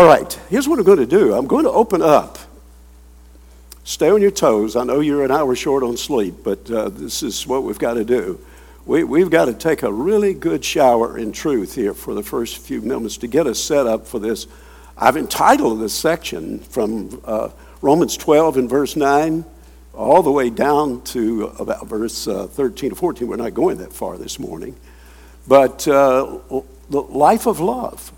All right, here's what I'm going to do I'm going to open up. Stay on your toes. I know you're an hour short on sleep, but uh, this is what we've got to do. We, we've got to take a really good shower in truth here for the first few minutes to get us set up for this. I've entitled this section from uh, Romans 12 and verse 9 all the way down to about verse uh, 13 to 14. We're not going that far this morning. But uh, the life of love.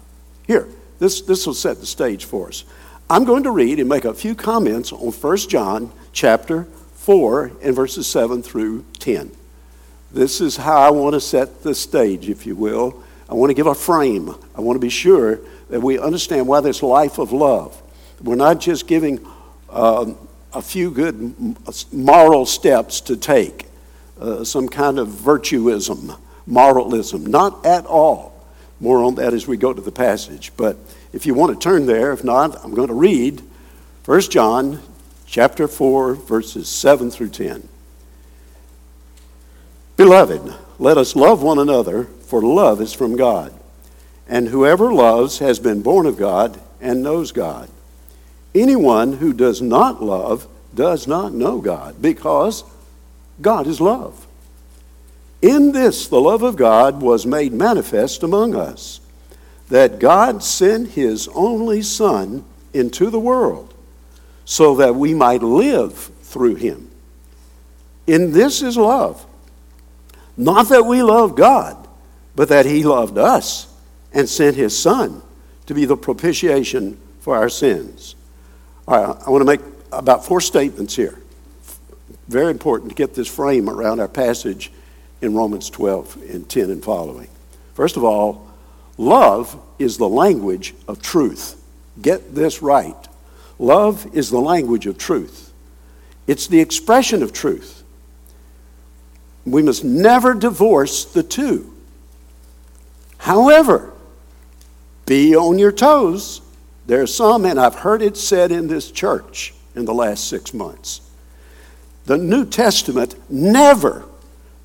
Here, this, this will set the stage for us. I'm going to read and make a few comments on 1 John chapter 4 and verses 7 through 10. This is how I want to set the stage, if you will. I want to give a frame. I want to be sure that we understand why this life of love. We're not just giving um, a few good moral steps to take, uh, some kind of virtuism, moralism. Not at all. More on that as we go to the passage. But if you want to turn there, if not, I'm going to read 1 John chapter 4, verses 7 through 10. Beloved, let us love one another, for love is from God. And whoever loves has been born of God and knows God. Anyone who does not love does not know God, because God is love. In this, the love of God was made manifest among us, that God sent his only Son into the world so that we might live through him. In this is love. Not that we love God, but that he loved us and sent his Son to be the propitiation for our sins. All right, I want to make about four statements here. Very important to get this frame around our passage in Romans 12 and 10 and following. First of all, love is the language of truth. Get this right. Love is the language of truth, it's the expression of truth. We must never divorce the two. However, be on your toes. There are some, and I've heard it said in this church in the last six months. The New Testament never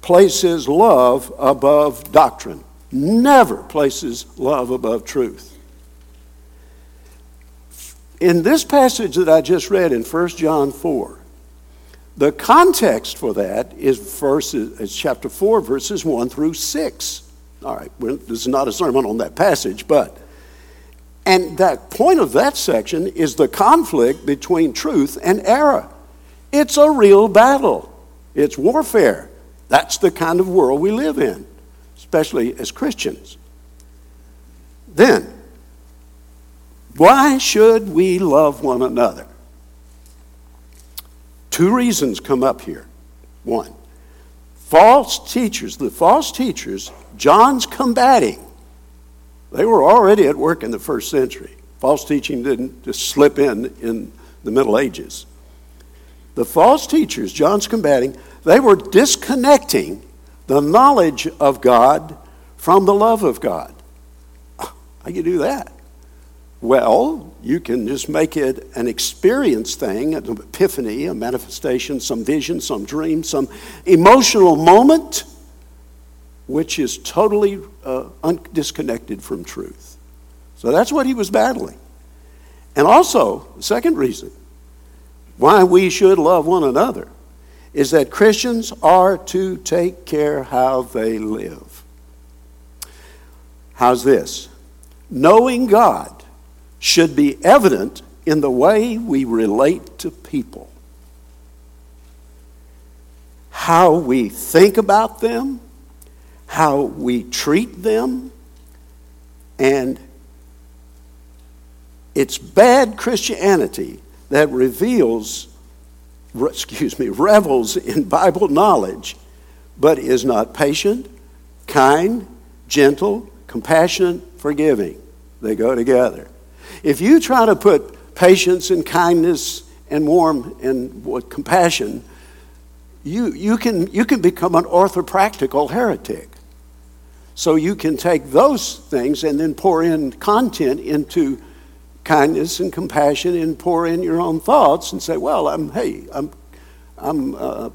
places love above doctrine, never places love above truth. In this passage that I just read in 1 John 4, the context for that is verses, is chapter 4, verses 1 through 6. All right, this is not a sermon on that passage, but. And that point of that section is the conflict between truth and error. It's a real battle, it's warfare. That's the kind of world we live in, especially as Christians. Then, why should we love one another? Two reasons come up here. One, false teachers, the false teachers, John's combating. They were already at work in the first century. False teaching didn't just slip in in the Middle Ages. The false teachers John's combating they were disconnecting the knowledge of God from the love of God. How you do that? Well, you can just make it an experience thing, an epiphany, a manifestation, some vision, some dream, some emotional moment, which is totally uh, disconnected from truth. So that's what he was battling. And also, the second reason why we should love one another is that Christians are to take care how they live. How's this? Knowing God should be evident in the way we relate to people. How we think about them, how we treat them, and it's bad Christianity that reveals excuse me, revels in Bible knowledge, but is not patient, kind, gentle, compassionate, forgiving. They go together. If you try to put patience and kindness and warm and compassion, you, you, can, you can become an orthopractical heretic. So you can take those things and then pour in content into kindness and compassion and pour in your own thoughts and say, well, I'm, hey, I'm, I'm uh,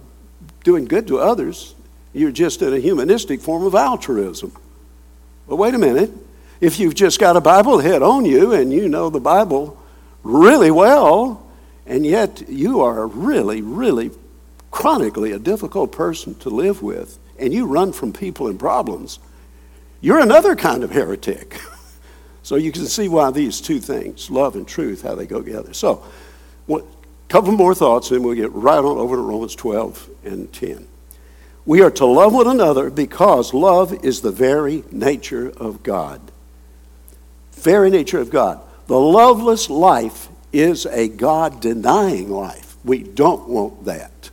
doing good to others. You're just in a humanistic form of altruism. But wait a minute. if you've just got a Bible head on you and you know the Bible really well, and yet you are really, really chronically a difficult person to live with, and you run from people and problems, you're another kind of heretic. so you can see why these two things, love and truth, how they go together. So, a couple more thoughts, and we'll get right on over to Romans 12 and 10. We are to love one another because love is the very nature of God. Very nature of God. The loveless life is a God denying life. We don't want that.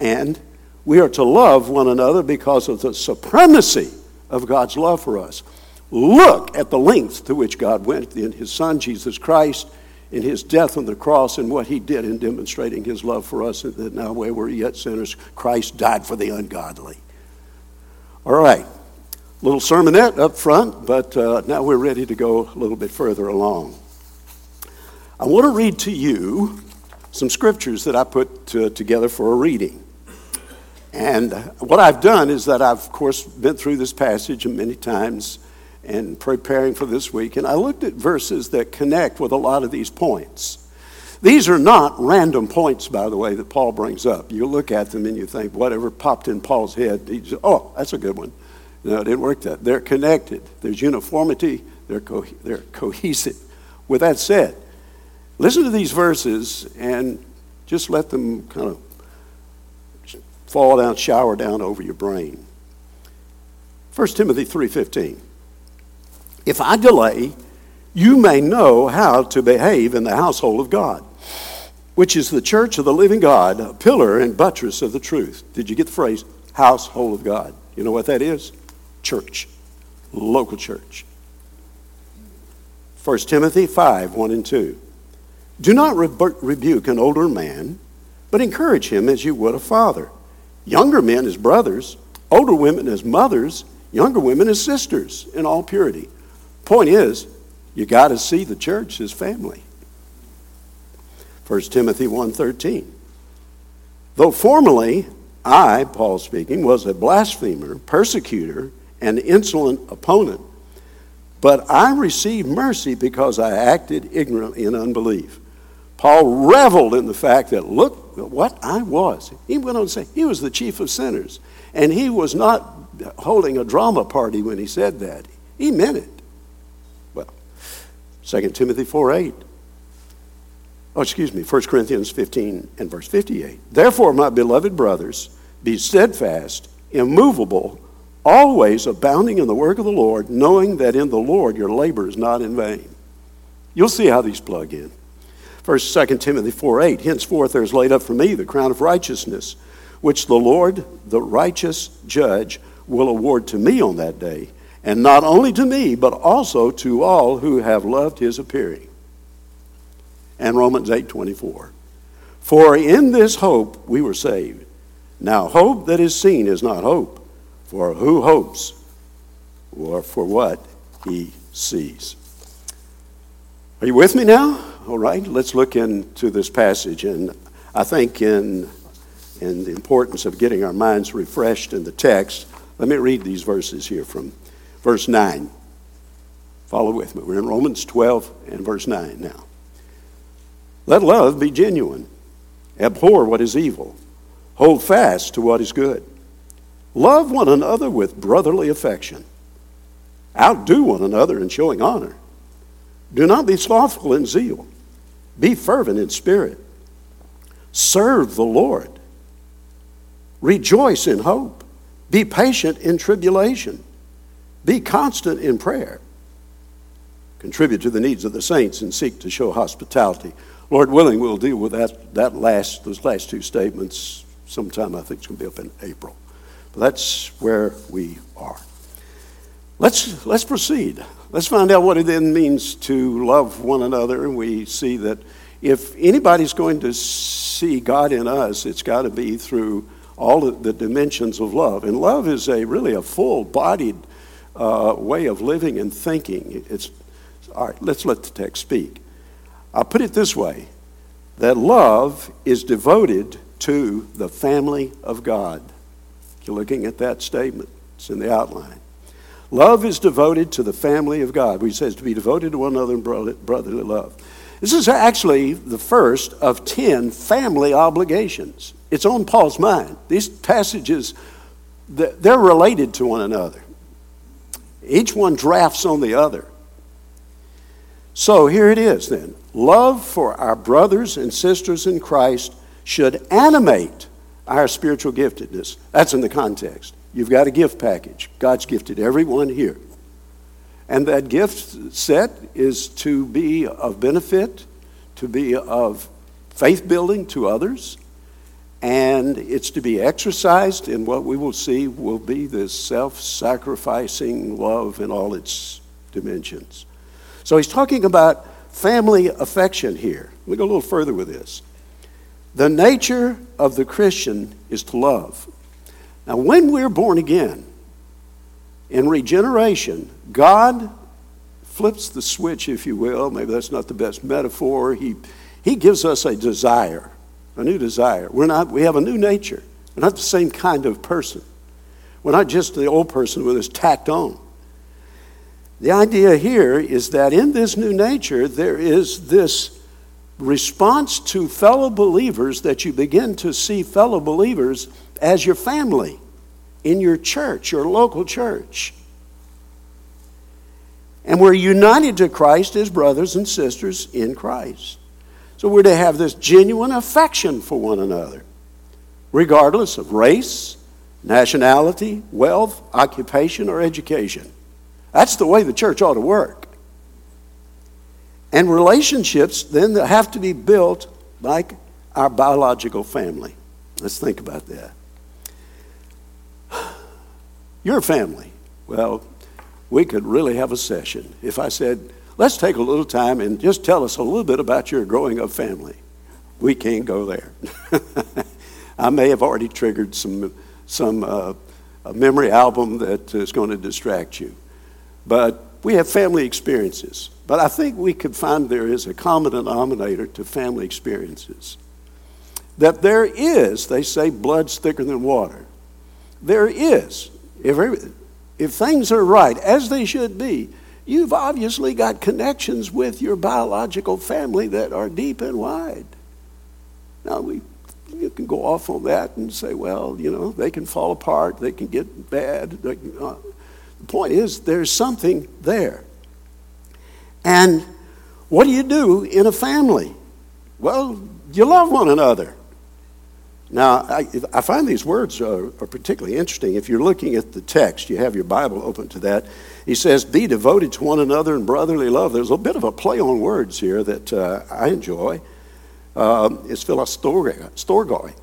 And we are to love one another because of the supremacy of God's love for us. Look at the length to which God went in His Son, Jesus Christ, in His death on the cross, and what He did in demonstrating His love for us, that now, where we're yet sinners, Christ died for the ungodly. All right, little sermonette up front, but uh, now we're ready to go a little bit further along. I want to read to you some scriptures that I put to, together for a reading. And what I've done is that I've, of course, been through this passage many times and preparing for this week, and I looked at verses that connect with a lot of these points. These are not random points, by the way, that Paul brings up. You look at them and you think, whatever popped in Paul's head, he just, oh, that's a good one. No, it didn't work that. They're connected. There's uniformity. They're, co- they're cohesive. With that said, listen to these verses and just let them kind of fall down, shower down over your brain. 1 Timothy 3:15. If I delay, you may know how to behave in the household of God, which is the church of the living God, a pillar and buttress of the truth. Did you get the phrase household of God? You know what that is? Church. Local church. 1 Timothy 5, 1 and 2. Do not rebuke an older man, but encourage him as you would a father younger men as brothers, older women as mothers, younger women as sisters in all purity. Point is, you got to see the church as family. 1 Timothy 1:13. Though formerly I, Paul speaking, was a blasphemer, persecutor, and insolent opponent, but I received mercy because I acted ignorantly in unbelief. Paul reveled in the fact that, look what I was. He went on to say, he was the chief of sinners. And he was not holding a drama party when he said that. He meant it. Well, 2 Timothy 4 8. Oh, excuse me, 1 Corinthians 15 and verse 58. Therefore, my beloved brothers, be steadfast, immovable, always abounding in the work of the Lord, knowing that in the Lord your labor is not in vain. You'll see how these plug in. First, 2 Timothy 4 8. Henceforth there is laid up for me the crown of righteousness, which the Lord, the righteous judge, will award to me on that day, and not only to me, but also to all who have loved his appearing. And Romans 8 24. For in this hope we were saved. Now, hope that is seen is not hope, for who hopes or for what he sees. Are you with me now? All right, let's look into this passage. And I think in, in the importance of getting our minds refreshed in the text, let me read these verses here from verse 9. Follow with me. We're in Romans 12 and verse 9 now. Let love be genuine. Abhor what is evil. Hold fast to what is good. Love one another with brotherly affection. Outdo one another in showing honor. Do not be slothful in zeal. Be fervent in spirit. Serve the Lord. Rejoice in hope. Be patient in tribulation. Be constant in prayer. Contribute to the needs of the saints and seek to show hospitality. Lord willing, we'll deal with that, that last, those last two statements sometime. I think it's going to be up in April. But that's where we are. Let's, let's proceed. Let's find out what it then means to love one another. And we see that if anybody's going to see God in us, it's got to be through all the dimensions of love. And love is a really a full bodied uh, way of living and thinking. It's, all right, let's let the text speak. I'll put it this way that love is devoted to the family of God. You're looking at that statement, it's in the outline. Love is devoted to the family of God. He says to be devoted to one another in brotherly love. This is actually the first of 10 family obligations. It's on Paul's mind. These passages, they're related to one another. Each one drafts on the other. So here it is then. Love for our brothers and sisters in Christ should animate our spiritual giftedness. That's in the context. You've got a gift package. God's gifted everyone here. And that gift set is to be of benefit, to be of faith building to others, and it's to be exercised in what we will see will be this self sacrificing love in all its dimensions. So he's talking about family affection here. Me go a little further with this. The nature of the Christian is to love. Now, when we're born again, in regeneration, God flips the switch, if you will. Maybe that's not the best metaphor. He, he gives us a desire, a new desire. We're not, we have a new nature. We're not the same kind of person. We're not just the old person with us tacked on. The idea here is that in this new nature, there is this response to fellow believers that you begin to see fellow believers as your family in your church, your local church. And we're united to Christ as brothers and sisters in Christ. So we're to have this genuine affection for one another, regardless of race, nationality, wealth, occupation, or education. That's the way the church ought to work. And relationships then have to be built like our biological family. Let's think about that. Your family. Well, we could really have a session if I said, let's take a little time and just tell us a little bit about your growing up family. We can't go there. I may have already triggered some, some uh, memory album that is going to distract you. But we have family experiences. But I think we could find there is a common denominator to family experiences. That there is, they say, blood's thicker than water. There is if, if things are right, as they should be, you've obviously got connections with your biological family that are deep and wide. Now, we, you can go off on that and say, well, you know, they can fall apart, they can get bad. Can, uh, the point is, there's something there. And what do you do in a family? Well, you love one another. Now, I, I find these words are, are, particularly interesting. If you're looking at the text, you have your Bible open to that. He says, Be devoted to one another in brotherly love. There's a bit of a play on words here that uh, I enjoy. Um, it's philostorgoi,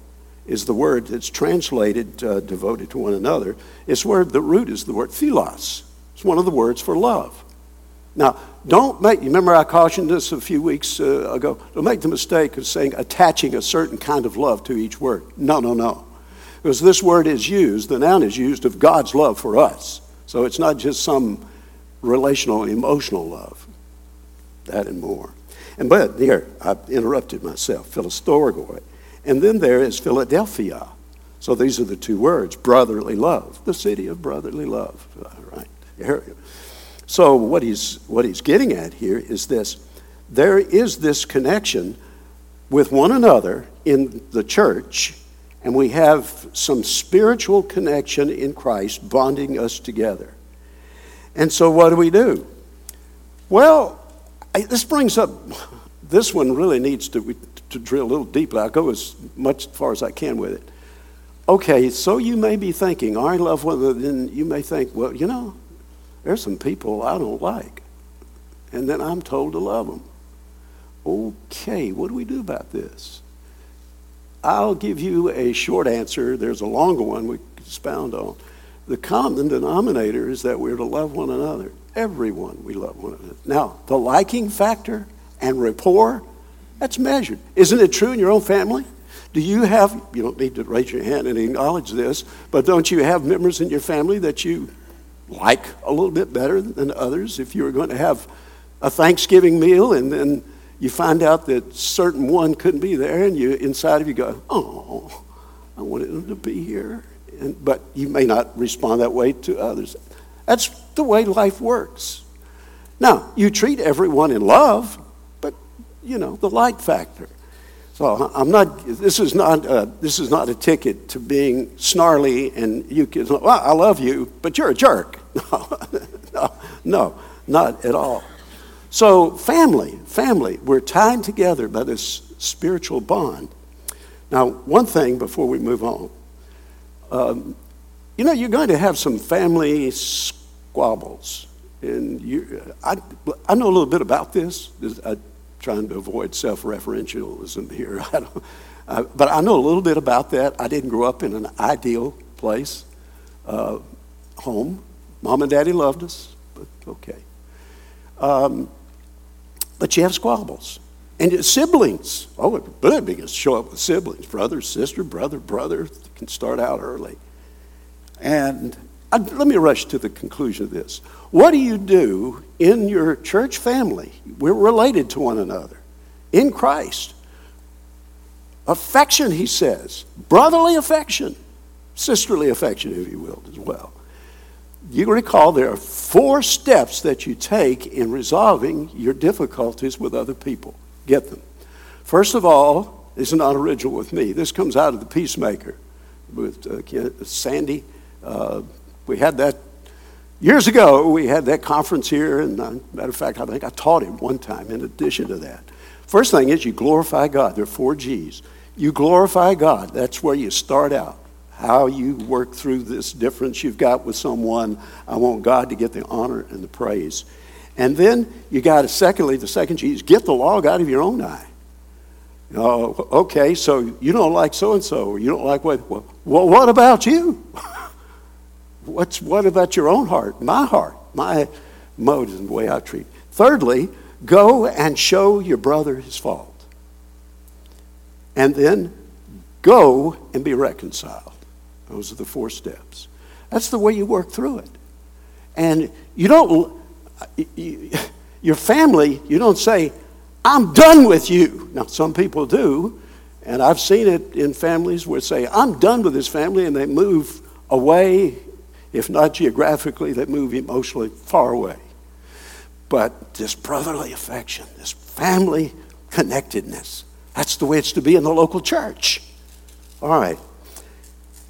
is the word that's translated uh, devoted to one another. It's where the root is the word philos. It's one of the words for love. Now, don't make, you remember I cautioned this a few weeks uh, ago, don't make the mistake of saying attaching a certain kind of love to each word. No, no, no. Because this word is used, the noun is used of God's love for us. So it's not just some relational, emotional love. That and more. And but here, I interrupted myself, philostorgoi. And then there is Philadelphia. So these are the two words, brotherly love, the city of brotherly love. All right. Here, so, what he's, what he's getting at here is this there is this connection with one another in the church, and we have some spiritual connection in Christ bonding us together. And so, what do we do? Well, I, this brings up this one really needs to, to drill a little deeper. I'll go as much as far as I can with it. Okay, so you may be thinking, I love one, then you may think, well, you know, there's some people I don't like. And then I'm told to love them. Okay, what do we do about this? I'll give you a short answer. There's a longer one we can expound on. The common denominator is that we're to love one another. Everyone we love one another. Now, the liking factor and rapport, that's measured. Isn't it true in your own family? Do you have, you don't need to raise your hand and acknowledge this, but don't you have members in your family that you like a little bit better than others. If you were going to have a Thanksgiving meal and then you find out that certain one couldn't be there, and you inside of you go, "Oh, I wanted them to be here," and, but you may not respond that way to others. That's the way life works. Now, you treat everyone in love, but, you know, the light factor. So I'm not, this is not, uh, this is not a ticket to being snarly and you can, well, I love you, but you're a jerk. No, no, no, not at all. So, family, family, we're tied together by this spiritual bond. Now, one thing before we move on. Um, you know, you're going to have some family squabbles. And you, I, I know a little bit about this. I'm trying to avoid self referentialism here. I uh, but I know a little bit about that. I didn't grow up in an ideal place, uh, home. Mom and daddy loved us, but okay. Um, but you have squabbles. And siblings. Oh, it would be to show up with siblings. Brother, sister, brother, brother. Can start out early. And I, let me rush to the conclusion of this. What do you do in your church family? We're related to one another in Christ. Affection, he says, brotherly affection, sisterly affection, if you will, as well. You recall there are four steps that you take in resolving your difficulties with other people get them. First of all, this is not original with me. This comes out of the Peacemaker with uh, Sande. Uh, we had that years ago. We had that conference here, and uh, matter of fact, I think I taught him one time. In addition to that, first thing is you glorify God. There are four G's. You glorify God. That's where you start out. How you work through this difference you've got with someone. I want God to get the honor and the praise. And then you got to, secondly, the second G is get the log out of your own eye. Oh, okay, so you don't like so and so, or you don't like what? Well, what about you? What's what about your own heart, my heart, my mode and the way I treat? Thirdly, go and show your brother his fault, and then go and be reconciled. Those are the four steps. That's the way you work through it, and you don't your family, you don't say, I'm done with you. Now, some people do, and I've seen it in families where say, I'm done with this family, and they move away. If not geographically, they move emotionally far away. But this brotherly affection, this family connectedness, that's the way it's to be in the local church. All right.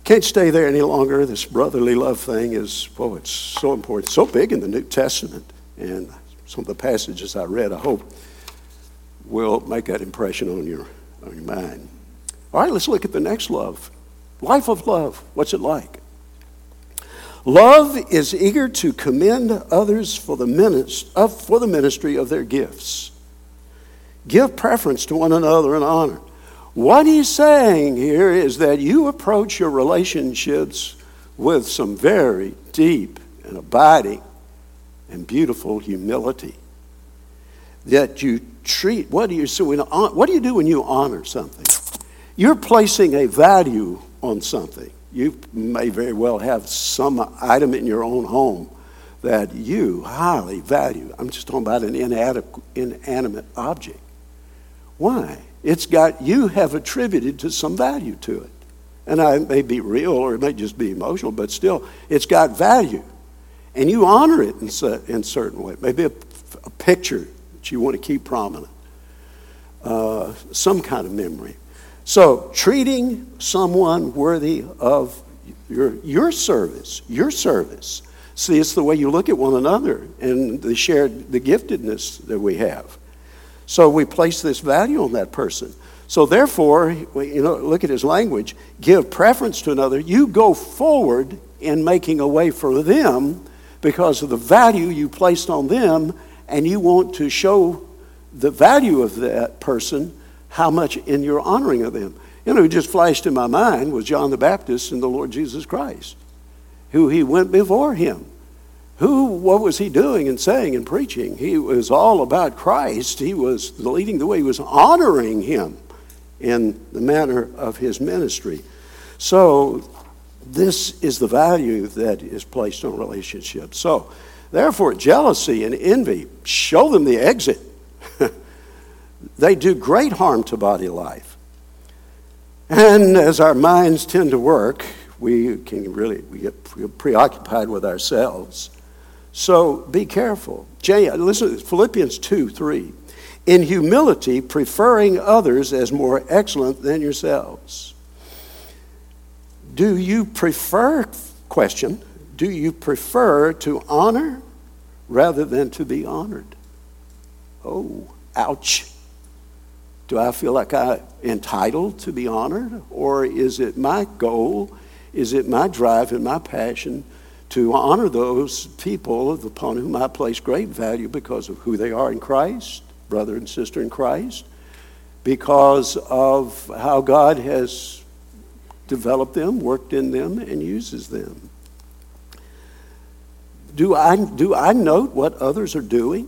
Can't stay there any longer. This brotherly love thing is, oh, it's so important, so big in the New Testament. And some of the passages I read, I hope, will make that impression on your, on your mind. All right, let's look at the next love. Life of love. What's it like? Love is eager to commend others for the, minist- for the ministry of their gifts. Give preference to one another in honor. What he's saying here is that you approach your relationships with some very deep and abiding and beautiful humility. That you treat, what do you, so when, what do you do when you honor something? You're placing a value on something. You may very well have some item in your own home that you highly value. I'm just talking about an inanimate object. Why? It's got, you have attributed to some value to it. And it may be real or it may just be emotional, but still, it's got value and you honor it in, in certain way. Maybe a, a, picture that you want to keep prominent, uh, some kind of memory. So, treating someone worthy of your, your service, your service. See, it's the way you look at one another and the shared, the giftedness that we have. So we place this value on that person. So therefore, you know, look at his language. Give preference to another. You go forward in making a way for them because of the value you placed on them, and you want to show the value of that person how much in your honoring of them. You know, who just flashed in my mind was John the Baptist and the Lord Jesus Christ, who he went before him. Who, what was he doing and saying and preaching? He was all about Christ. He was leading the way. He was honoring him in the manner of his ministry. So this is the value that is placed on relationships. So, therefore, jealousy and envy, show them the exit. They do great harm to body life. And as our minds tend to work, we can really we get preoccupied with ourselves. So be careful. Jay, listen, Philippians 2 3. In humility, preferring others as more excellent than yourselves. Do you prefer, question, do you prefer to honor rather than to be honored? Oh, ouch. Do I feel like I'm entitled to be honored? Or is it my goal, is it my drive and my passion to honor those people upon whom I place great value because of who they are in Christ, brother and sister in Christ, because of how God has developed them, worked in them, and uses them? Do I, do I note what others are doing?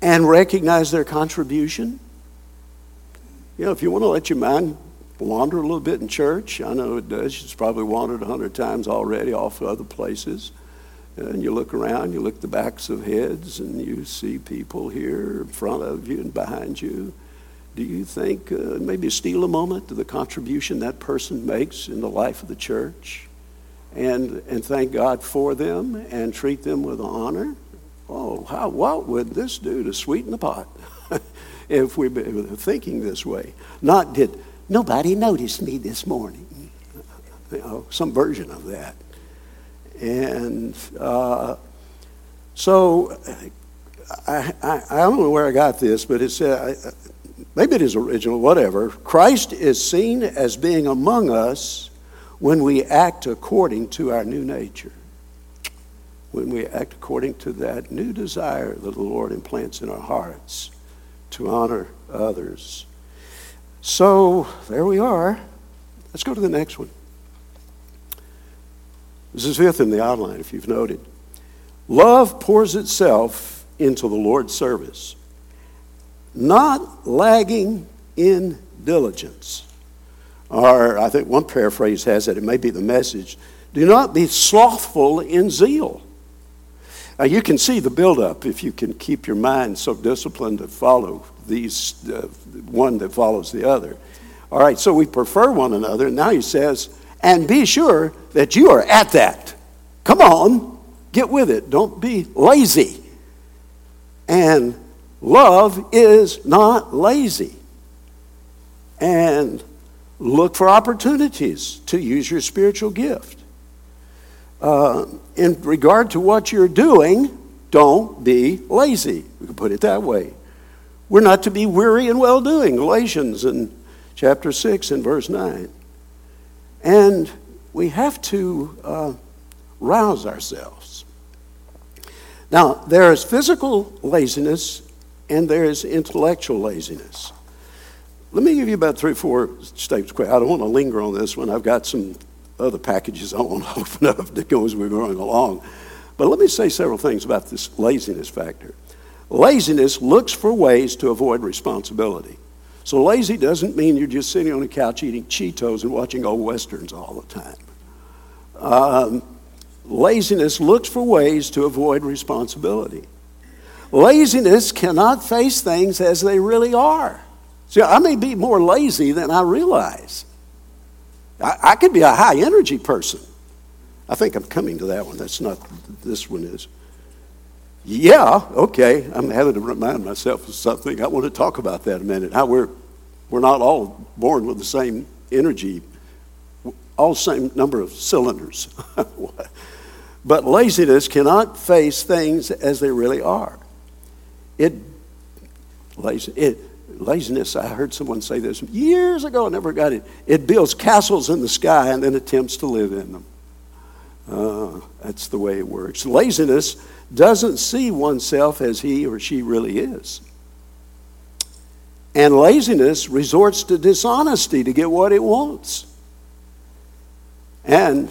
And recognize their contribution. You know, if you want to let your mind wander a little bit in church, I know it does. It's probably wandered a hundred times already off other places. And you look around, you look at the backs of heads, and you see people here in front of you and behind you. Do you think uh, maybe steal a moment to the contribution that person makes in the life of the church and, and thank God for them and treat them with honor? Oh, how, what would this do to sweeten the pot if we were thinking this way? Not did nobody notice me this morning. You know, some version of that. And uh, so I, I, I, don't know where I got this, but it said, maybe it is original, whatever. Christ is seen as being among us when we act according to our new nature when we act according to that new desire that the Lord implants in our hearts to honor others. So there we are. Let's go to the next one. This is fifth in the outline, if you've noted. Love pours itself into the Lord's service, not lagging in diligence. Or I think one paraphrase has it, it may be the message do not be slothful in zeal. Now, you can see the buildup if you can keep your mind so disciplined to follow these, uh, one that follows the other. All right, so we prefer one another. Now he says, and be sure that you are at that. Come on, get with it. Don't be lazy. And love is not lazy. And look for opportunities to use your spiritual gift uh, in regard to what you're doing, don't be lazy. We can put it that way. We're not to be weary in well doing, Galatians in chapter 6 and verse 9. And we have to uh, rouse ourselves. Now, there is physical laziness and there is intellectual laziness. Let me give you about three or four statements quick. I don't want to linger on this one. I've got some other packages I want to open up to go as we're going along. But let me say several things about this laziness factor. Laziness looks for ways to avoid responsibility. So lazy doesn't mean you're just sitting on a couch eating Cheetos and watching old westerns all the time. Um, laziness looks for ways to avoid responsibility. Laziness cannot face things as they really are. See, I may be more lazy than I realize. I, I could be a high energy person. I think I'm coming to that one. That's not, this one is. Yeah, okay. I'm having to remind myself of something. I want to talk about that a minute. How we're, we're not all born with the same energy, all same number of cylinders. but laziness cannot face things as they really are. It, lazy, it, laziness, I heard someone say this years ago, I never got it. It builds castles in the sky and then attempts to live in them. Uh, that's the way it works. Laziness doesn't see oneself as he or she really is. And laziness resorts to dishonesty to get what it wants. And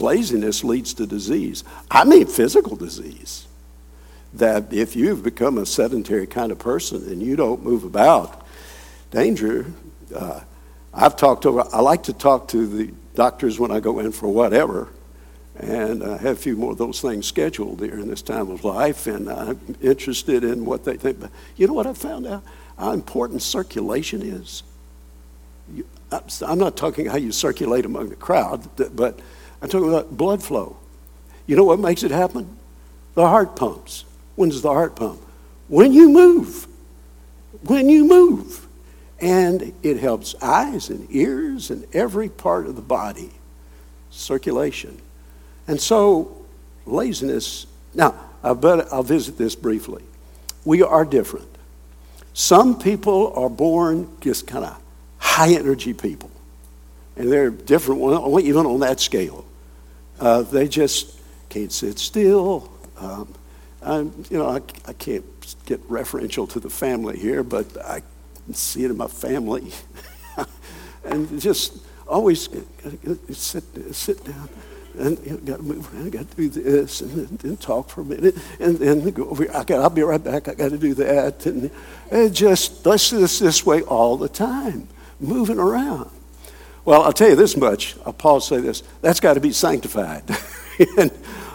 laziness leads to disease. I mean, physical disease that if you've become a sedentary kind of person and you don't move about, danger. Uh, I've talked to, I like to talk to the doctors when I go in for whatever, and I have a few more of those things scheduled during this time of life, and I'm interested in what they think. But you know what I found out? How important circulation is. You, I'm not talking how you circulate among the crowd, but I'm talking about blood flow. You know what makes it happen? The heart pumps. When does the heart pump? When you move. When you move. And it helps eyes and ears and every part of the body, circulation. And so, laziness. Now, I bet I'll visit this briefly. We are different. Some people are born just kind of high energy people, and they're different, even on that scale. Uh, they just can't sit still. Um, I'm, you know, I, I can't get referential to the family here, but I see it in my family. and just always uh, uh, sit, sit down and you know, got to move around, got to do this, and then, talk for a minute, and then go over. Here. I got, I'll be right back. I got to do that, and, and just let's do this this way all the time, moving around. Well, I'll tell you this much. I'll pause say this. That's got to be sanctified. and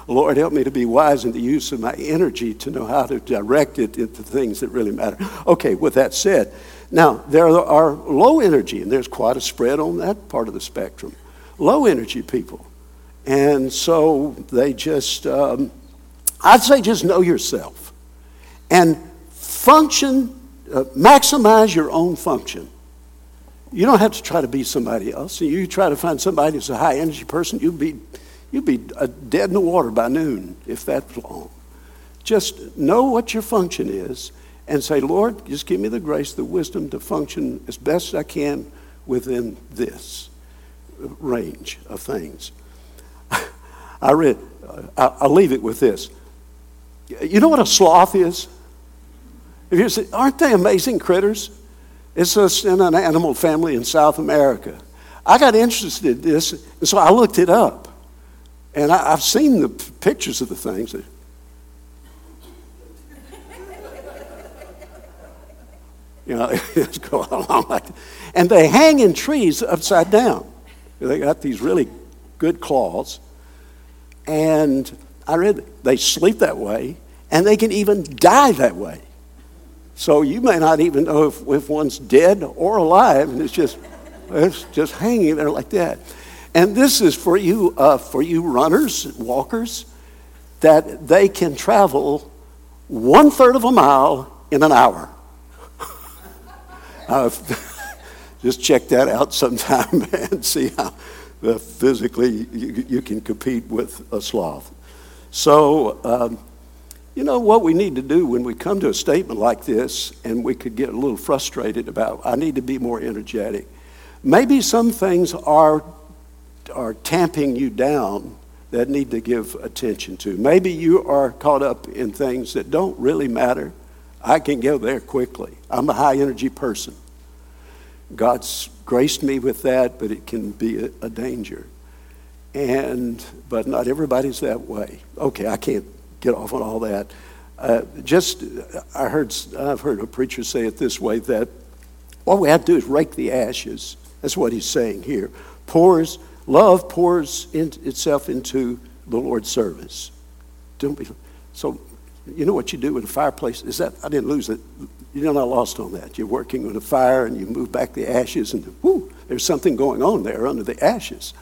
Lord, help me to be wise in the use of my energy to know how to direct it into things that really matter. Okay, with that said, now there are low energy, and there's quite a spread on that part of the spectrum. Low energy people. And so they just, um, I'd say just know yourself and function, uh, maximize your own function. You don't have to try to be somebody else. You try to find somebody who's a high energy person, you'll be You'd be dead in the water by noon if that's long. Just know what your function is and say, Lord, just give me the grace, the wisdom to function as best I can within this range of things. I read, I'll leave it with this. You know what a sloth is? If you say, aren't they amazing critters? It's a, in an animal family in South America. I got interested in this, and so I looked it up. And I, have seen the pictures of the things. You know, it's going along like that. And they hang in trees upside down. They got these really good claws. And I read they sleep that way, and they can even die that way. So you may not even know if, if one's dead or alive, and it's just, it's just hanging there like that. And this is for you, uh, for you runners, walkers, that they can travel one third of a mile in an hour. uh, just check that out sometime and see how uh, physically you, you, can compete with a sloth. So, um, you know what we need to do when we come to a statement like this, and we could get a little frustrated about, I need to be more energetic. Maybe some things are are tamping you down that need to give attention to. Maybe you are caught up in things that don't really matter. I can go there quickly. I'm a high energy person. God's graced me with that, but it can be a, a danger. And but not everybody's that way. Okay, I can't get off on all that. Uh, just I heard I've heard a preacher say it this way that all we have to do is rake the ashes. That's what he's saying here. Pours Love pours in, itself into the Lord's service. Don't be, so, you know what you do with a fireplace? Is that, I didn't lose it. You're not lost on that. You're working with a fire and you move back the ashes and, whoo, there's something going on there under the ashes.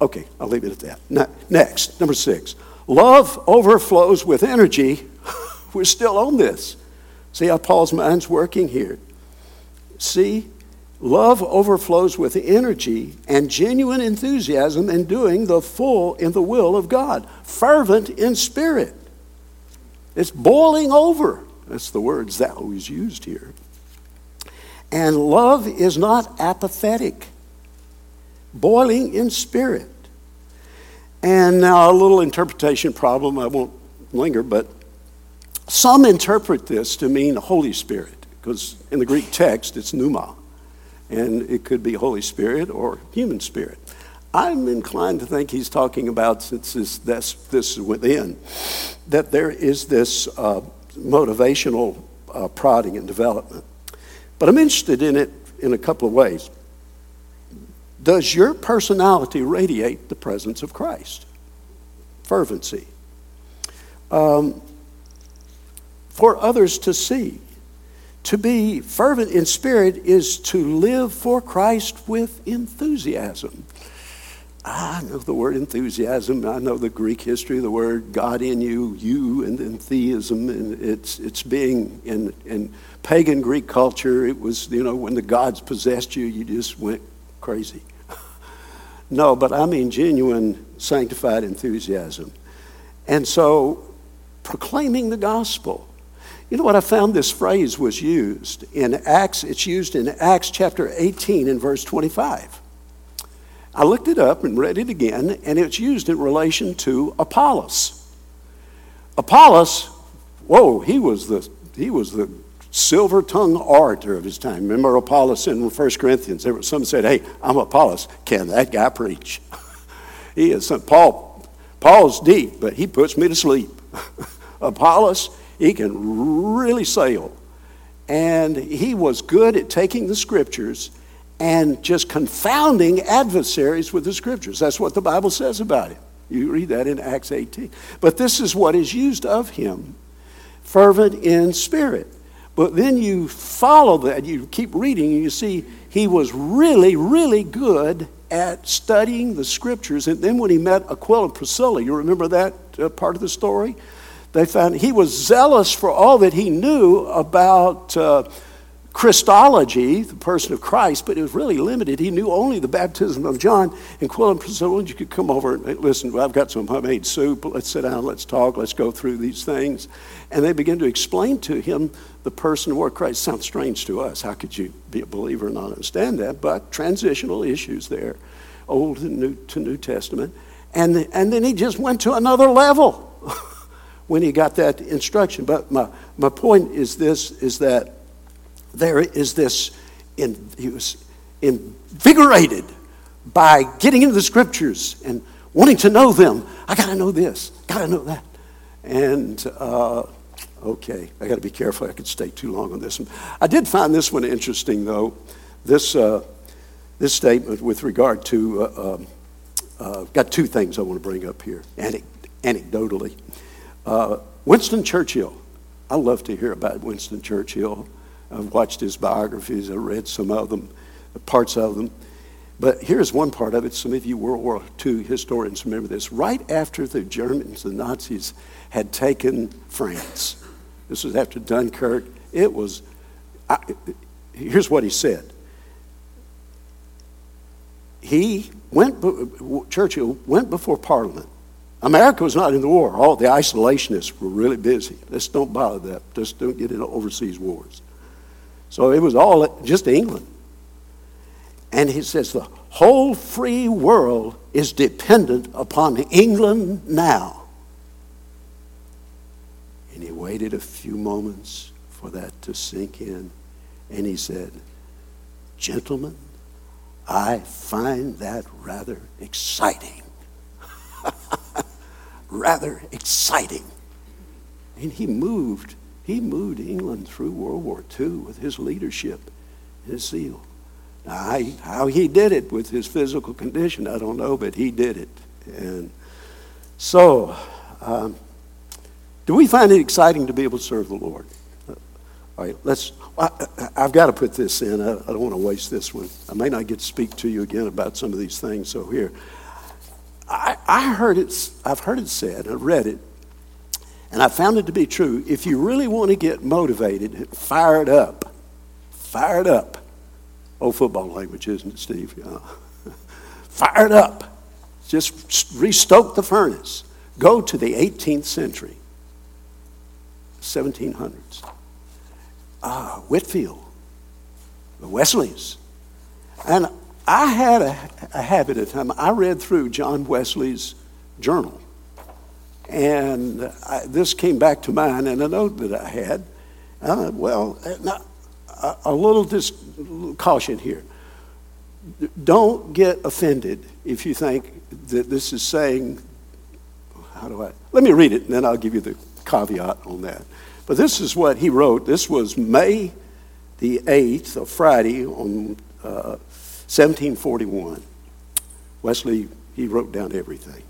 Okay, I'll leave it at that. Next, number six. Love overflows with energy. We're still on this. See how Paul's mind's working here. See, Love overflows with energy and genuine enthusiasm in doing the full in the will of God, fervent in spirit. It's boiling over. That's the words that was used here. And love is not apathetic, boiling in spirit. And now a little interpretation problem, I won't linger, but some interpret this to mean the Holy Spirit, because in the Greek text it's pneuma and it could be Holy Spirit or human spirit. I'm inclined to think he's talking about, since this, this, this is within, that there is this uh, motivational uh, prodding and development. But I'm interested in it in a couple of ways. Does your personality radiate the presence of Christ? Fervency. Um, for others to see. To be fervent in spirit is to live for Christ with enthusiasm. I know the word enthusiasm. I know the Greek history, of the word God in you, you, and then theism. And it's, it's being in, in pagan Greek culture, it was, you know, when the gods possessed you, you just went crazy. no, but I mean genuine sanctified enthusiasm. And so, proclaiming the gospel. You know what? I found this phrase was used in Acts, it's used in Acts chapter 18 and verse 25. I looked it up and read it again, and it's used in relation to Apollos. Apollos, whoa, he was the, he was the silver tongued orator of his time. Remember Apollos in 1 Corinthians? There was, some said, Hey, I'm Apollos. Can that guy preach? he is Paul, Paul's deep, but he puts me to sleep. Apollos, he can really sail. And he was good at taking the scriptures and just confounding adversaries with the scriptures. That's what the Bible says about him. You read that in Acts 18. But this is what is used of him fervent in spirit. But then you follow that, you keep reading, and you see he was really, really good at studying the scriptures. And then when he met Aquila and Priscilla, you remember that uh, part of the story? They found he was zealous for all that he knew about. Uh, Christology, the person of Christ, but it was really limited. He knew only the baptism of John. Aquila and Priscilla, you could come over and listen, well, I've got some homemade soup. Let's sit down, let's talk, let's go through these things. And they began to explain to him the person of Christ. Sounds strange to us. How could you be a believer and not understand that? But transitional issues there, Old and New to New Testament. And, and then he just went to another level when he got that instruction. But my, my point is this, is that there is this, in, he was invigorated by getting into the scriptures and wanting to know them. I got to know this, got to know that. And uh, okay, I got to be careful. I could stay too long on this one. I did find this one interesting, though. This, uh, this statement with regard to, uh, um, uh, got two things I want to bring up here, anecdotally. Uh, Winston Churchill. I love to hear about Winston Churchill. I've watched his biographies, I've read some of them, parts of them. But here's one part of it. Some of you World War II historians remember this. Right after the Germans, the Nazis, had taken France, this was after Dunkirk, it was, I, here's what he said. He went, Churchill went before Parliament. America was not in the war. All the isolationists were really busy. Let's don't bother that. Just don't get into overseas wars. So it was all just England. And he says the whole free world is dependent upon England now. And he waited a few moments for that to sink in. And he said, Gentlemen, I find that rather exciting. rather exciting. And he moved he moved England through World War II with his leadership, his zeal. Now, how he did it with his physical condition, I don't know, but he did it. And so, um, do we find it exciting to be able to serve the Lord? All right, let's. I, have got to put this in. I, I don't want to waste this one. I may not get to speak to you again about some of these things. So here, I, I heard it. I've heard it said. I've read it and I found it to be true. If you really want to get motivated, fired up, fired up. Old football language, isn't it, Steve? Yeah. fired up. Just restoke the furnace. Go to the 18th century, 1700s. Ah, Whitefield, the Wesleys. And I had a, a habit of time. I read through John Wesley's journal and I, this came back to mind in a note that I had. Uh, well, now, a, a little dis- caution here. Don't get offended if you think that this is saying, how do I? Let me read it and then I'll give you the caveat on that. But this is what he wrote. This was May the 8th, of Friday, on uh, 1741. Wesley, he wrote down everything.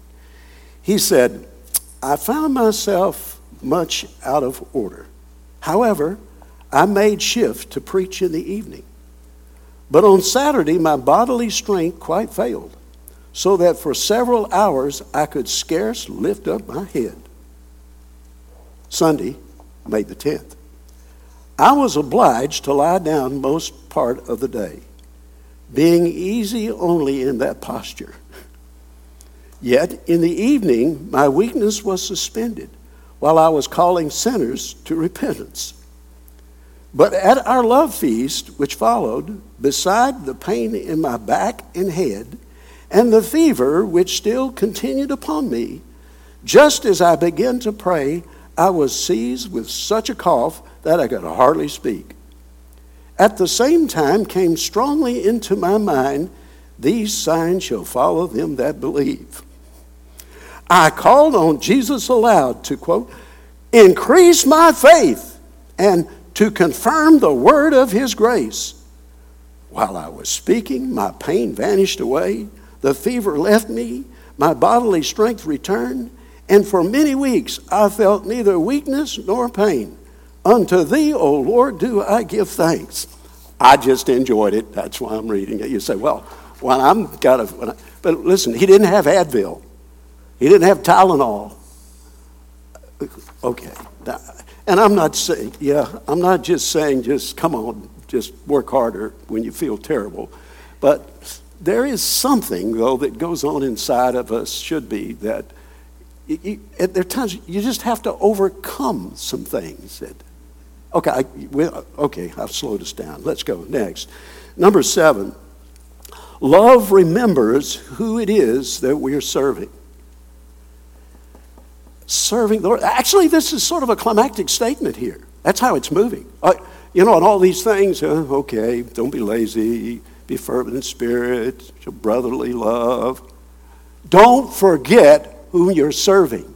He said, I found myself much out of order. However, I made shift to preach in the evening. But on Saturday, my bodily strength quite failed. so that for several hours I could scarce lift up my head. Sunday, May the 10th. I was obliged to lie down most part of the day, being easy only in that posture. Yet in the evening, my weakness was suspended while I was calling sinners to repentance. But at our love feast, which followed, beside the pain in my back and head, and the fever which still continued upon me, just as I began to pray, I was seized with such a cough that I could hardly speak. At the same time came strongly into my mind, These signs shall follow them that believe. I called on Jesus aloud to quote, increase my faith and to confirm the word of his grace. While I was speaking, my pain vanished away, the fever left me, my bodily strength returned, and for many weeks I felt neither weakness nor pain. Unto thee, O Lord, do I give thanks. I just enjoyed it. That's why I'm reading it. You say, well, when I'm got a, but listen, he didn't have Advil. He didn't have Tylenol. Okay. And I'm not saying, yeah, I'm not just saying just come on, just work harder when you feel terrible. But there is something, though, that goes on inside of us, should be, that you, at there times you just have to overcome some things. That, okay, I, we, okay, I've slowed us down. Let's go next. Number seven, love remembers who it is that we are serving. Serving the Lord. Actually, this is sort of a climactic statement here. That's how it's moving. Uh, you know, and all these things, uh, okay, don't be lazy, be fervent in spirit, show brotherly love. Don't forget who you're serving.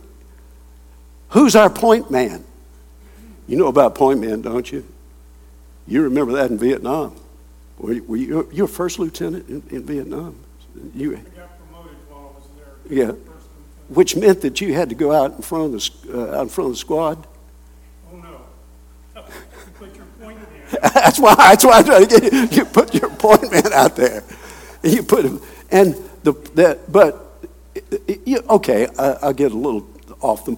Who's our point man? You know about point man, don't you? You remember that in Vietnam. Were you, were you, you a first lieutenant in, in Vietnam? You, I got promoted while I was there. Yeah. Which meant that you had to go out in front of the, uh, out in front of the squad? Oh, no. You put your point man. that's why, that's why I try to get you. You put your point man out there. You put him, and the, that, but you, okay, I, will get a little off the.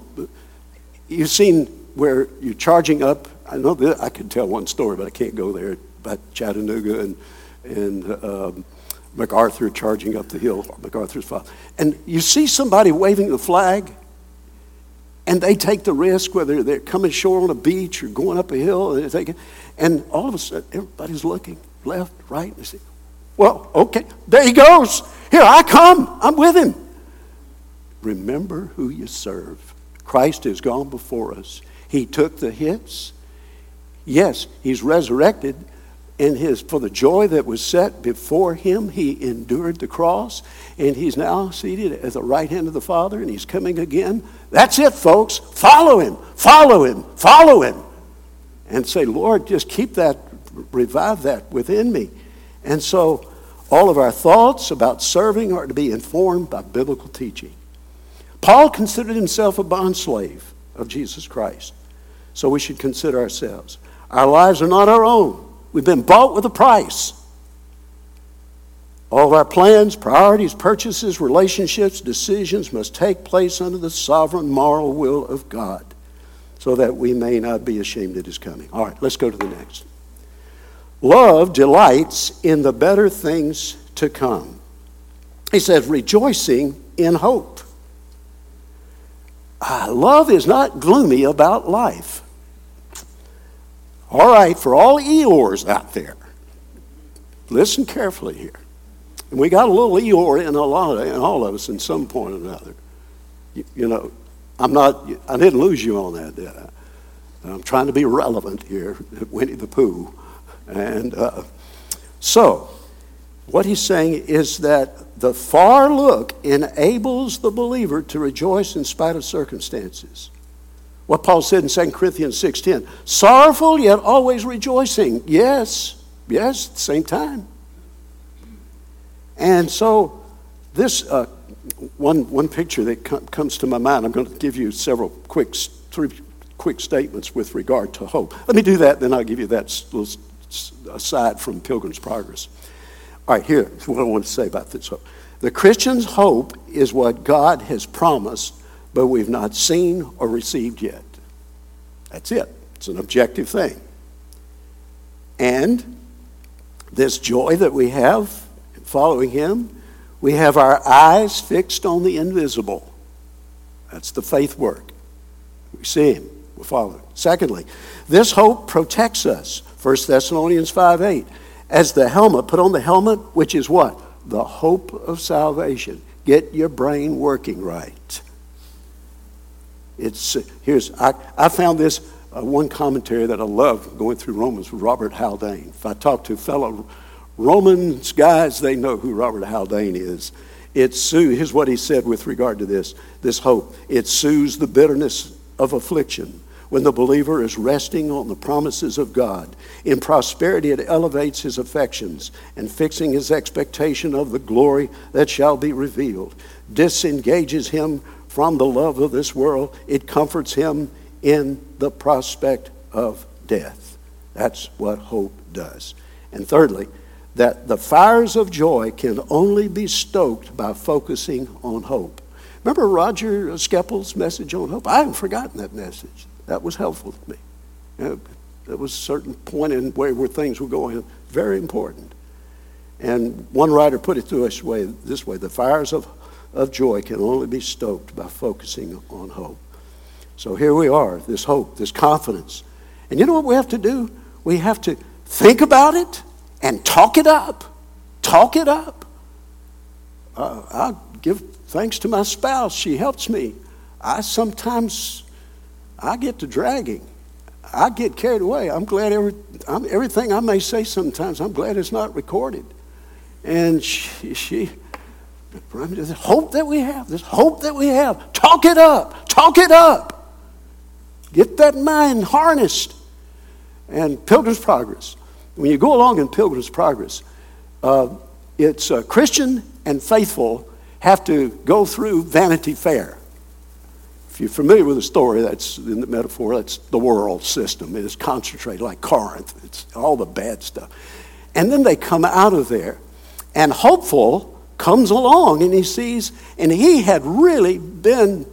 You've seen where you're charging up. I know that I could tell one story, but I can't go there about Chattanooga and and um, MacArthur charging up the hill. MacArthur's father, and you see somebody waving the flag, and they take the risk whether they're coming ashore on a beach or going up a hill, and, they and all of a sudden everybody's looking left, right, and they say, "Well, okay, there he goes. Here I come. I'm with him." Remember who you serve. Christ has gone before us. He took the hits. Yes, he's resurrected. And his, for the joy that was set before him, he endured the cross. And he's now seated at the right hand of the Father, and he's coming again. That's it, folks. Follow him, follow him, follow him. And say, Lord, just keep that, revive that within me. And so, all of our thoughts about serving are to be informed by biblical teaching. Paul considered himself a bondslave of Jesus Christ. So we should consider ourselves. Our lives are not our own. We've been bought with a price. All of our plans, priorities, purchases, relationships, decisions must take place under the sovereign moral will of God so that we may not be ashamed at his coming. All right, let's go to the next. Love delights in the better things to come. He says, rejoicing in hope. Ah, love is not gloomy about life. All right, for all Eeyores out there, listen carefully here. We got a little Eeyore in a lot of, in all of us in some point or another. You, you know, I'm not, I didn't lose you on that, did I? I'm trying to be relevant here, Winnie the Pooh. And uh, so, what he's saying is that the far look enables the believer to rejoice in spite of circumstances. What Paul said in 2 Corinthians 6:10, sorrowful yet always rejoicing. Yes, yes, at the same time. And so this uh, one, one picture that com- comes to my mind, I'm going to give you several quick, three quick statements with regard to hope. Let me do that, then I'll give you that little aside from Pilgrim's Progress. All right, here's what I want to say about this hope. The Christian's hope is what God has promised, but we've not seen or received yet. That's it. It's an objective thing. And this joy that we have following Him, we have our eyes fixed on the invisible. That's the faith work. We see Him, we follow Him. Secondly, this hope protects us. 1 Thessalonians 5 8. As the helmet, put on the helmet, which is what? The hope of salvation. Get your brain working right. It's here's I, I found this uh, one commentary that I love going through Romans with Robert Haldane. If I talk to fellow Romans guys, they know who Robert Haldane is. It soothes, here's what he said with regard to this, this hope. It soothes the bitterness of affliction when the believer is resting on the promises of God. In prosperity, it elevates his affections and fixing his expectation of the glory that shall be revealed. Disengages him from the love of this world. It comforts him in the prospect of death. That's what hope does. And thirdly, that the fires of joy can only be stoked by focusing on hope. Remember Roger Skeppel's message on hope? I haven't forgotten that message. That was helpful to me. You know, that was a certain point in where, where things were going, very important. And one writer put it to us way, this way the fires of, of joy can only be stoked by focusing on hope. So here we are, this hope, this confidence. And you know what we have to do? We have to think about it and talk it up. Talk it up. Uh, I give thanks to my spouse. She helps me. I sometimes I get to dragging. I get carried away. I'm glad every, I'm, everything I may say sometimes, I'm glad it's not recorded. And she, she this hope that we have, this hope that we have, talk it up, talk it up. Get that mind harnessed. And Pilgrim's Progress. When you go along in Pilgrim's Progress, uh, it's uh, Christian and faithful have to go through Vanity Fair. You're familiar with the story, that's in the metaphor, that's the world system. It is concentrated like Corinth, it's all the bad stuff. And then they come out of there, and hopeful comes along and he sees, and he had really been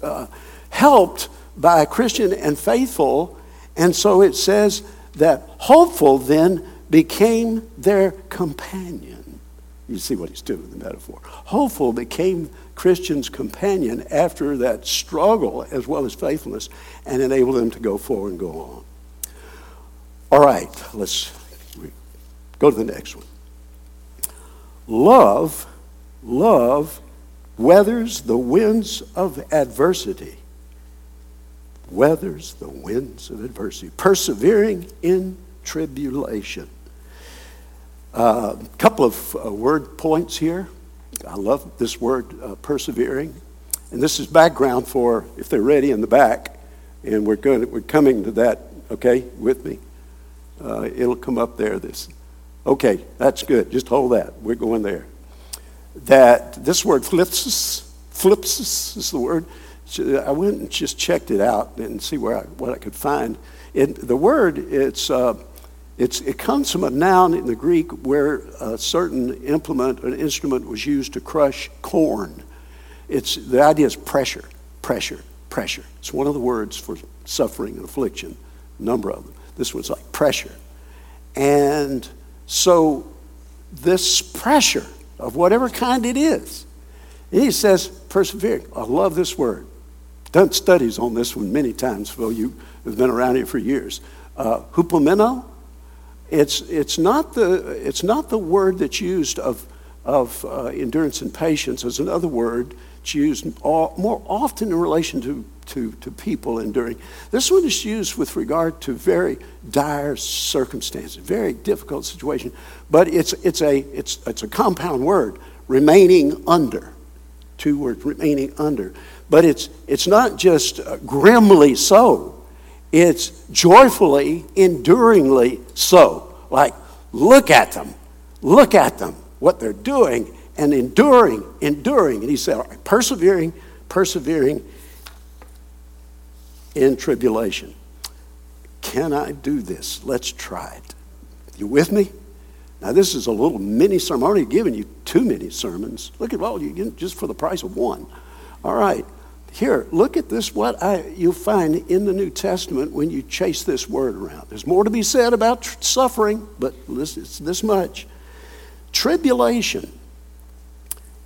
uh, helped by a Christian and faithful. And so it says that hopeful then became their companion. You see what he's doing in the metaphor. Hopeful became Christian's companion after that struggle as well as faithfulness and enable them to go forward and go on. All right, let's go to the next one. Love, love weathers the winds of adversity weathers the winds of adversity, persevering in tribulation. A uh, couple of uh, word points here. I love this word, uh, persevering. And this is background for, if they're ready in the back, and we're, going, we're coming to that, okay, with me. Uh, it'll come up there. This, okay, that's good. Just hold that. We're going there. That this word thlipsis, thlipsis is the word. I went and just checked it out and see where I, what I could find. It, the word, it's, uh, it's, it comes from a noun in the Greek where a certain implement, an instrument was used to crush corn. It's, the idea is pressure, pressure, pressure. It's one of the words for suffering and affliction, a number of them. This one's like pressure. And so this pressure of whatever kind it is, he says persevering. I love this word done studies on this one many times, Phil. You have been around here for years. Uh, hupomeno, it's, it's, not the, it's not the word that's used of, of uh, endurance and patience as another word. It's used more often in relation to, to, to people enduring. This one is used with regard to very dire circumstances, very difficult situation. But it's, it's, a, it's, it's a compound word, remaining under. Two words, remaining under. But it's, it's not just uh, grimly so, it's joyfully, enduringly so. Like, look at them, look at them, what they're doing, and enduring, enduring. And he said, persevering, persevering in tribulation. Can I do this? Let's try it. You with me? Now, this is a little mini sermon. I'm already giving you two mini sermons. Look at all you get just for the price of one. All right. Here, look at this, what I, you'll find in the New Testament when you chase this word around. There's more to be said about tr- suffering, but it's this much. Tribulation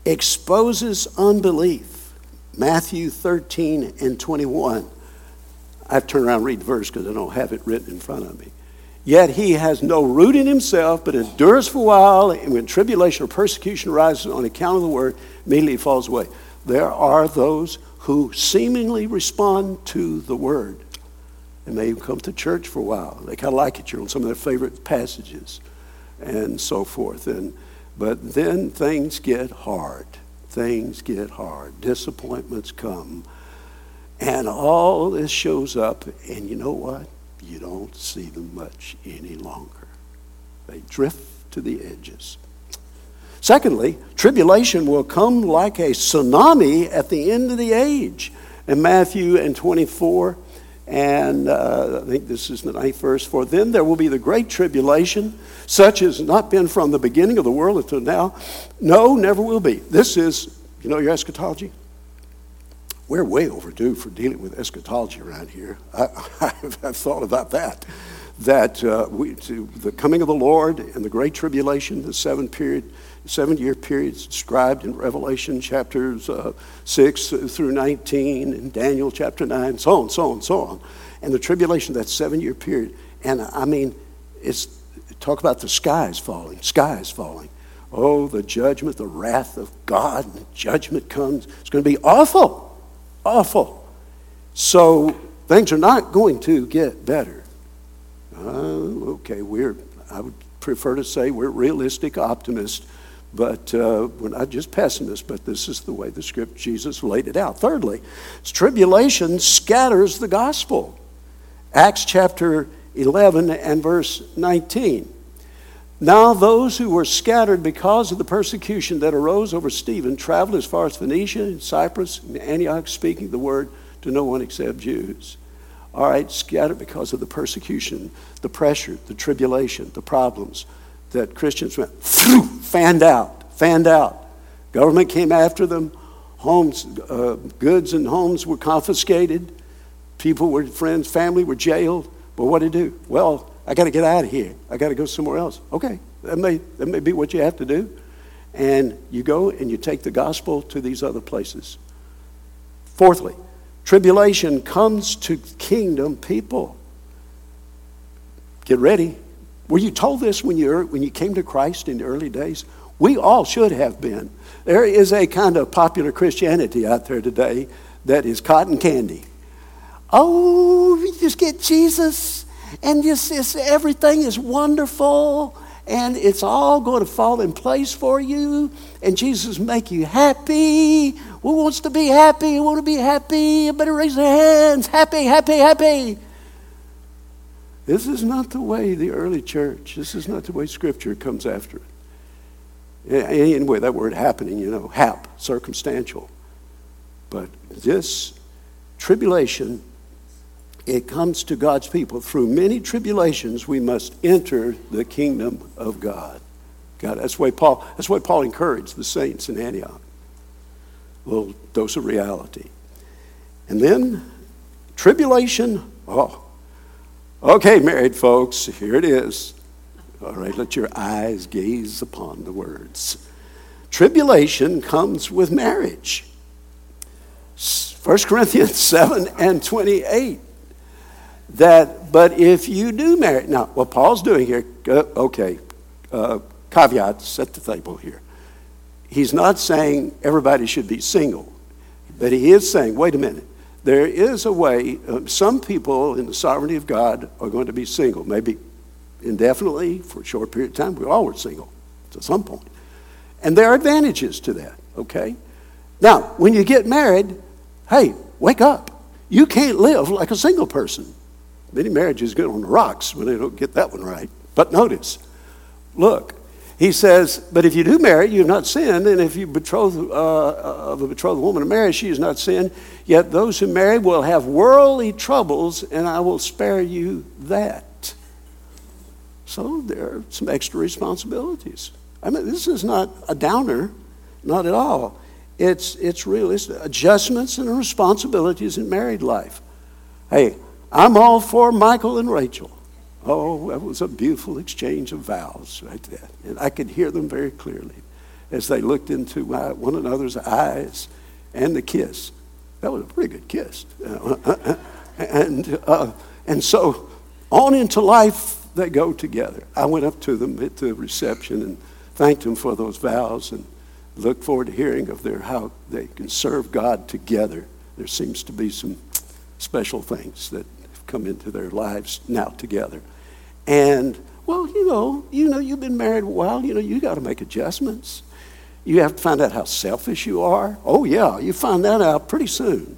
exposes unbelief. Matthew 13 and 21. I have to turn around and read the verse because I don't have it written in front of me. Yet he has no root in himself, but endures for a while, and when tribulation or persecution arises on account of the word, immediately falls away. There are those who seemingly respond to the word. They may even come to church for a while. They kind of like it. You're on some of their favorite passages and so forth. And, but then things get hard. Things get hard. Disappointments come. And all this shows up, and you know what? You don't see them much any longer. They drift to the edges. Secondly, tribulation will come like a tsunami at the end of the age. In Matthew and 24, and uh, I think this is the ninth verse. For then there will be the great tribulation, such as not been from the beginning of the world until now. No, never will be. This is, you know, your eschatology. We're way overdue for dealing with eschatology around here. I, have thought about that. That uh, we, the coming of the Lord and the great tribulation, the seven period, seven year periods described in Revelation chapters uh, 6 through 19 and Daniel chapter 9, so on, so on, so on. And the tribulation, that seven year period. And I mean, it's talk about the skies falling, skies falling. Oh, the judgment, the wrath of God, and the judgment comes. It's going to be awful awful. So things are not going to get better. Uh, okay, we're, I would prefer to say we're realistic optimists, but uh, we're not just pessimists, but this is the way the script Jesus laid it out. Thirdly, tribulation scatters the gospel. Acts chapter 11 and verse 19. Now, those who were scattered because of the persecution that arose over Stephen traveled as far as Phoenicia and Cyprus and Antioch, speaking the word to no one except Jews. All right, scattered because of the persecution, the pressure, the tribulation, the problems that Christians went fanned out, fanned out. Government came after them. Homes, uh, goods and homes were confiscated. People were friends, family were jailed. But what did he do? Well, I got to get out of here. I got to go somewhere else. Okay, that may, that may be what you have to do. And you go and you take the gospel to these other places. Fourthly, tribulation comes to kingdom people. Get ready. Were you told this when you, when you came to Christ in the early days? We all should have been. There is a kind of popular Christianity out there today that is cotton candy. Oh, you just get Jesus and just, just everything is wonderful and it's all going to fall in place for you and jesus make you happy who wants to be happy who want to be happy better raise their hands happy happy happy this is not the way the early church this is not the way scripture comes after it anyway that word happening you know hap circumstantial but this tribulation it comes to God's people. Through many tribulations, we must enter the kingdom of God. God, that's why Paul, that's why Paul encouraged the saints in Antioch. A little dose of reality. And then tribulation. Oh, okay, married folks, here it is. All right, let your eyes gaze upon the words. Tribulation comes with marriage. 1 Corinthians 7 and 28 that, but if you do marry, now, what Paul's doing here, uh, okay, uh, caveat, set the table here. He's not saying everybody should be single, but he is saying, wait a minute, there is a way, uh, some people in the sovereignty of God are going to be single, maybe indefinitely for a short period of time. We all were single to some point. And there are advantages to that, okay? Now, when you get married, hey, wake up. You can't live like a single person. Many marriages get on the rocks when they don't get that one right. But notice, look, he says, but if you do marry, you have not sinned, and if you betroth uh, of a betrothed woman to marry, she has not sinned. Yet those who marry will have worldly troubles, and I will spare you that. So there are some extra responsibilities. I mean, this is not a downer, not at all. It's, it's realistic. Adjustments and responsibilities in married life. Hey, I'm all for Michael and Rachel. Oh, that was a beautiful exchange of vows right there. And I could hear them very clearly as they looked into one another's eyes and the kiss. That was a pretty good kiss. Uh, uh, uh, and, uh, and so on into life they go together. I went up to them at the reception and thanked them for those vows and look forward to hearing of their how they can serve God together. There seems to be some special things that have come into their lives now together. And well, you know, you know, you've been married a while, you know, you got to make adjustments. You have to find out how selfish you are. Oh, yeah, you find that out pretty soon.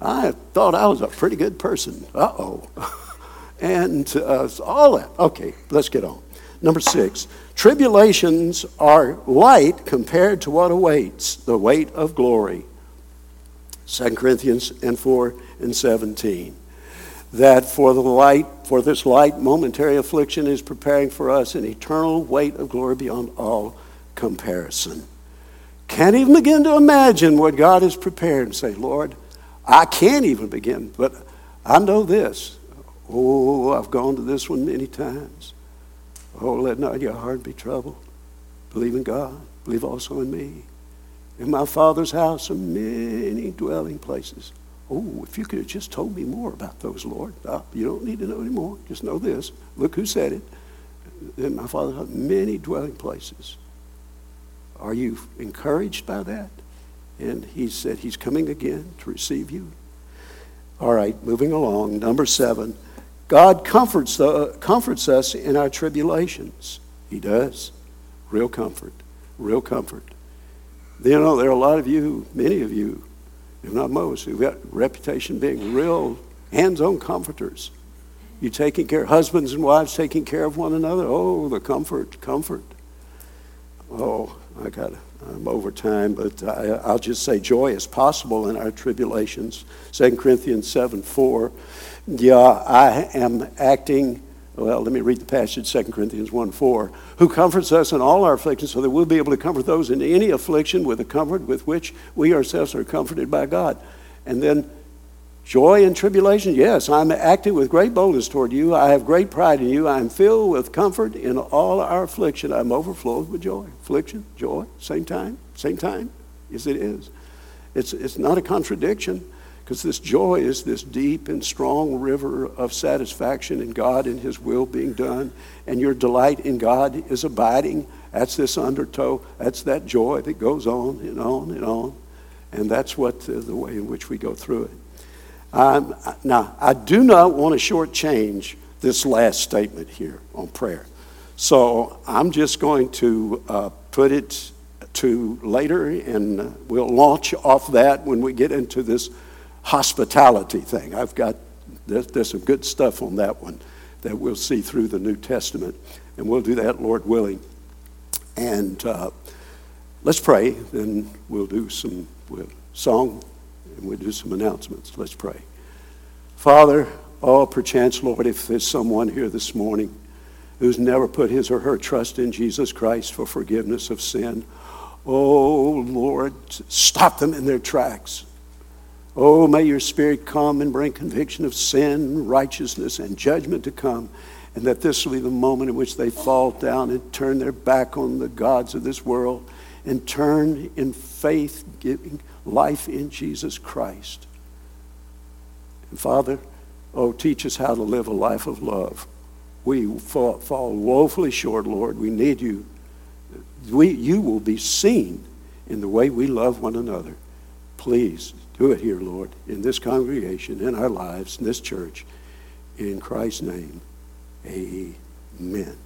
I thought I was a pretty good person. Uh oh. and uh, all that. Okay, let's get on. Number six, tribulations are light compared to what awaits the weight of glory. 2 Corinthians and 4 and 17. That for the light, for this light momentary affliction is preparing for us an eternal weight of glory beyond all comparison. Can't even begin to imagine what God has prepared and say, Lord, I can't even begin, but I know this. Oh, I've gone to this one many times. Oh, let not your heart be troubled. Believe in God. Believe also in me. In my Father's house are many dwelling places. Oh, if you could have just told me more about those, Lord. Uh, you don't need to know anymore. Just know this. Look who said it. In my father house, many dwelling places. Are you encouraged by that? And he said he's coming again to receive you. All right, moving along. Number seven. God comforts, the, comforts us in our tribulations. He does. Real comfort. Real comfort. You know, there are a lot of you, many of you, if not most, who've got reputation being real hands-on comforters. You taking care, husbands and wives taking care of one another. Oh, the comfort, comfort. Oh, I got I'm over time, but I, will just say joy is possible in our tribulations. 2 Corinthians 7 4. Yeah, I am acting. Well, let me read the passage, 2 Corinthians 1 4. Who comforts us in all our afflictions so that we'll be able to comfort those in any affliction with the comfort with which we ourselves are comforted by God. And then Joy and tribulation, yes, I'm acting with great boldness toward you. I have great pride in you. I am filled with comfort in all our affliction. I'm overflowed with joy. Affliction, joy, same time, same time. Yes, it is. It's, it's not a contradiction because this joy is this deep and strong river of satisfaction in God and His will being done. And your delight in God is abiding. That's this undertow. That's that joy that goes on and on and on. And that's what uh, the way in which we go through it. Um, now, I do not want to shortchange this last statement here on prayer. So I'm just going to uh, put it to later, and we'll launch off that when we get into this hospitality thing. I've got there's, there's some good stuff on that one that we'll see through the New Testament, and we'll do that, Lord willing. And uh, let's pray, then we'll do some we'll song and we'll do some announcements. Let's pray. Father, oh, perchance, Lord, if there's someone here this morning who's never put his or her trust in Jesus Christ for forgiveness of sin, oh, Lord, stop them in their tracks. Oh, may your Spirit come and bring conviction of sin, righteousness, and judgment to come. And that this will be the moment in which they fall down and turn their back on the gods of this world and turn in faith, giving life in Jesus Christ. And Father, oh, teach us how to live a life of love. We fall, fall woefully short, Lord. We need you. We, you will be seen in the way we love one another. Please do it here, Lord, in this congregation, in our lives, in this church. In Christ's name, amen.